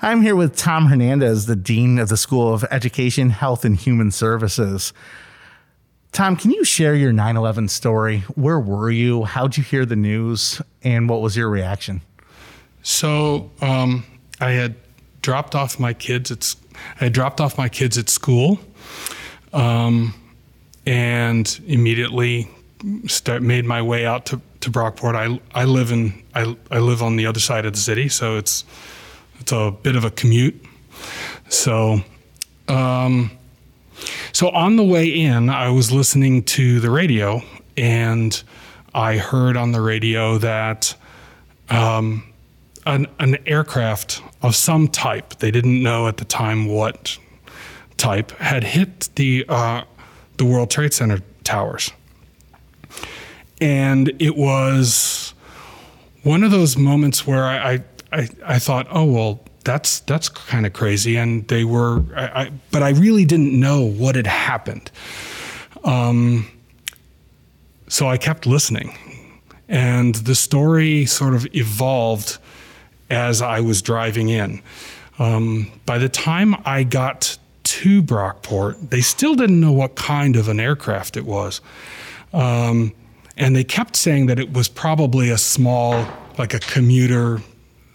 I'm here with Tom Hernandez, the Dean of the School of Education, Health, and Human Services. Tom, can you share your 9 11 story? Where were you? How'd you hear the news? And what was your reaction? So, um, I had dropped off my kids at, I had dropped off my kids at school um, and immediately start, made my way out to, to Brockport. I, I live in I, I live on the other side of the city, so it's it's a bit of a commute. So, um, so on the way in, I was listening to the radio, and I heard on the radio that um, an, an aircraft of some type, they didn't know at the time what type, had hit the uh, the World Trade Center towers, and it was one of those moments where I, I I, I thought, oh well, that's that's kind of crazy, and they were, I, I, but I really didn't know what had happened. Um, so I kept listening, and the story sort of evolved as I was driving in. Um, by the time I got to Brockport, they still didn't know what kind of an aircraft it was. Um, and they kept saying that it was probably a small, like a commuter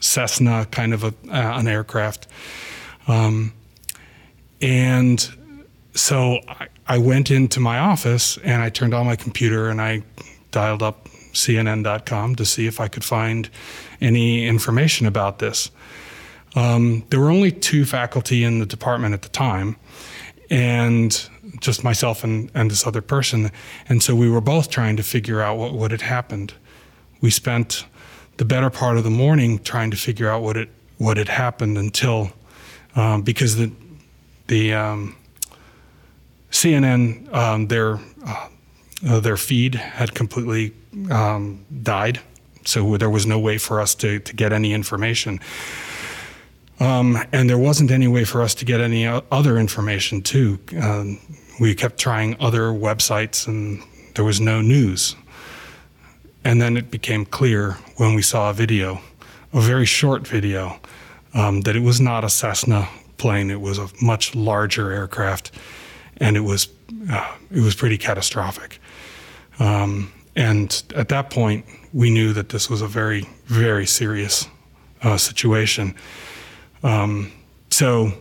Cessna kind of a, uh, an aircraft. Um, and so I, I, went into my office and I turned on my computer and I dialed up CNN.com to see if I could find any information about this. Um, there were only two faculty in the department at the time, and just myself and, and this other person. And so we were both trying to figure out what, what had happened. We spent the better part of the morning trying to figure out what it what had happened until um, because the the um, CNN um, their uh, their feed had completely um, died, so there was no way for us to to get any information. Um, and there wasn't any way for us to get any other information too. Um, we kept trying other websites, and there was no news. And then it became clear when we saw a video, a very short video, um, that it was not a Cessna plane. It was a much larger aircraft, and it was uh, it was pretty catastrophic. Um, and at that point, we knew that this was a very very serious uh, situation. Um, so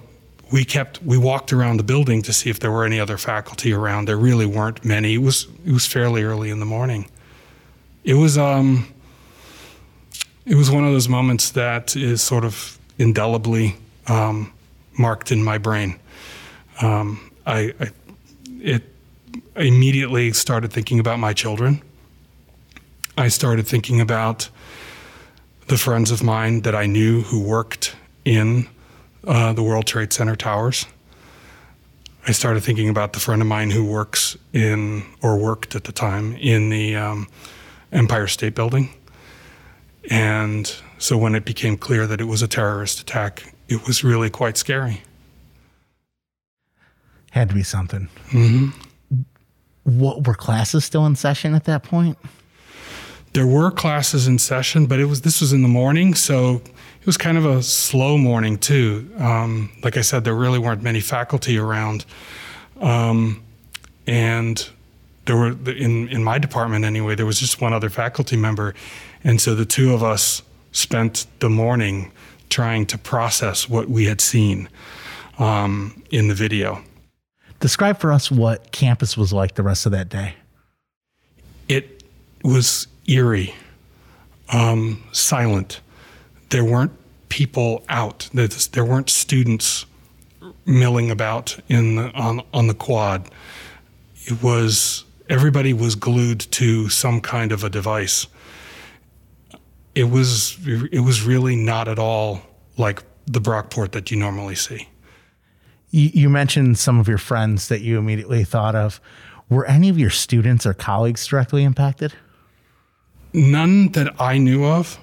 we kept we walked around the building to see if there were any other faculty around. There really weren't many. It was it was fairly early in the morning it was um, it was one of those moments that is sort of indelibly um, marked in my brain. Um, I, I, it I immediately started thinking about my children. I started thinking about the friends of mine that I knew who worked in uh, the World Trade Center towers. I started thinking about the friend of mine who works in or worked at the time in the um, Empire State Building. And so when it became clear that it was a terrorist attack, it was really quite scary. Had to be something. Mm-hmm. What were classes still in session at that point? There were classes in session, but it was this was in the morning, so it was kind of a slow morning too. Um, like I said, there really weren't many faculty around, um, and there were in in my department anyway. There was just one other faculty member, and so the two of us spent the morning trying to process what we had seen um, in the video. Describe for us what campus was like the rest of that day. It was eerie, um, silent. There weren't people out. There weren't students milling about in the, on on the quad. It was everybody was glued to some kind of a device. It was it was really not at all like the Brockport that you normally see. You, you mentioned some of your friends that you immediately thought of. Were any of your students or colleagues directly impacted? None that I knew of.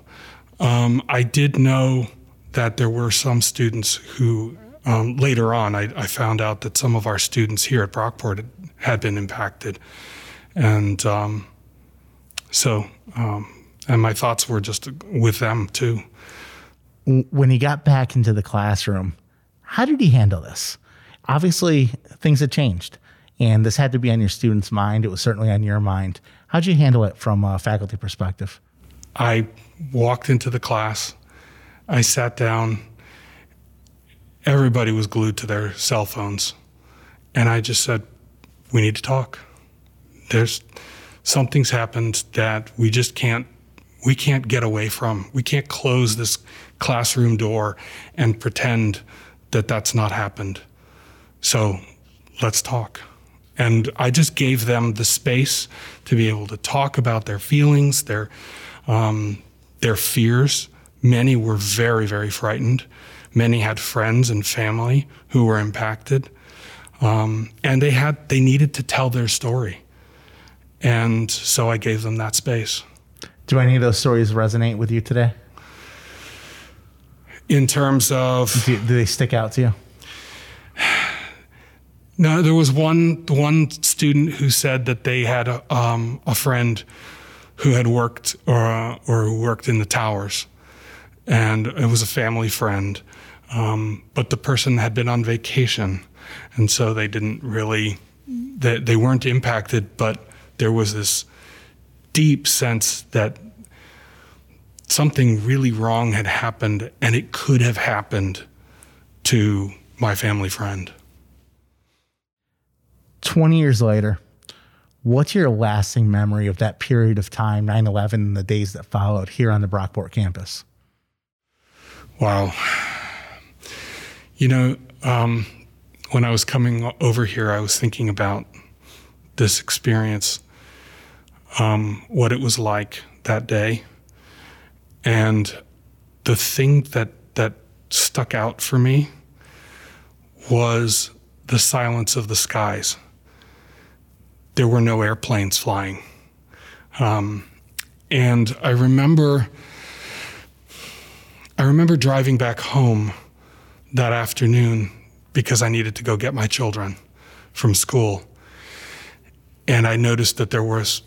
Um, I did know that there were some students who um, later on I, I, found out that some of our students here at Brockport had been impacted and um, so um, and my thoughts were just with them too. when he got back into the classroom, how did he handle this? Obviously, things had changed, and this had to be on your students' mind. It was certainly on your mind. How'd you handle it from a faculty perspective? I walked into the class. I sat down. Everybody was glued to their cell phones. And I just said, We need to talk. There's something's happened that we just can't we can't get away from. We can't close this classroom door and pretend that that's not happened. So let's talk. And I just gave them the space to be able to talk about their feelings, their um, their fears. Many were very, very frightened. Many had friends and family who were impacted, um, and they had they needed to tell their story. And so I gave them that space. Do any of those stories resonate with you today? In terms of Do, do they stick out to you? No, there was one one student who said that they had a, um, a friend who had worked or uh, or who worked in the towers, and it was a family friend, um, but the person had been on vacation, and so they didn't really they, they weren't impacted, but there was this deep sense that something really wrong had happened, and it could have happened to my family friend. 20 years later, what's your lasting memory of that period of time, 9 11, and the days that followed here on the Brockport campus? Wow. You know, um, when I was coming over here, I was thinking about this experience, um, what it was like that day. And the thing that, that stuck out for me was the silence of the skies. There were no airplanes flying. Um, and I remember remember driving back home that afternoon because I needed to go get my children from school. And I noticed that there was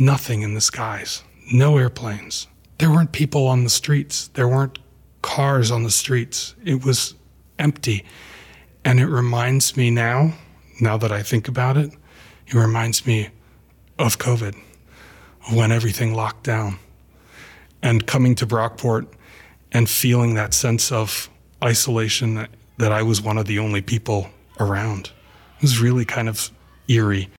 nothing in the skies, no airplanes. There weren't people on the streets, there weren't cars on the streets. It was empty. And it reminds me now, now that I think about it, it reminds me of COVID, when everything locked down. And coming to Brockport and feeling that sense of isolation that, that I was one of the only people around. It was really kind of eerie.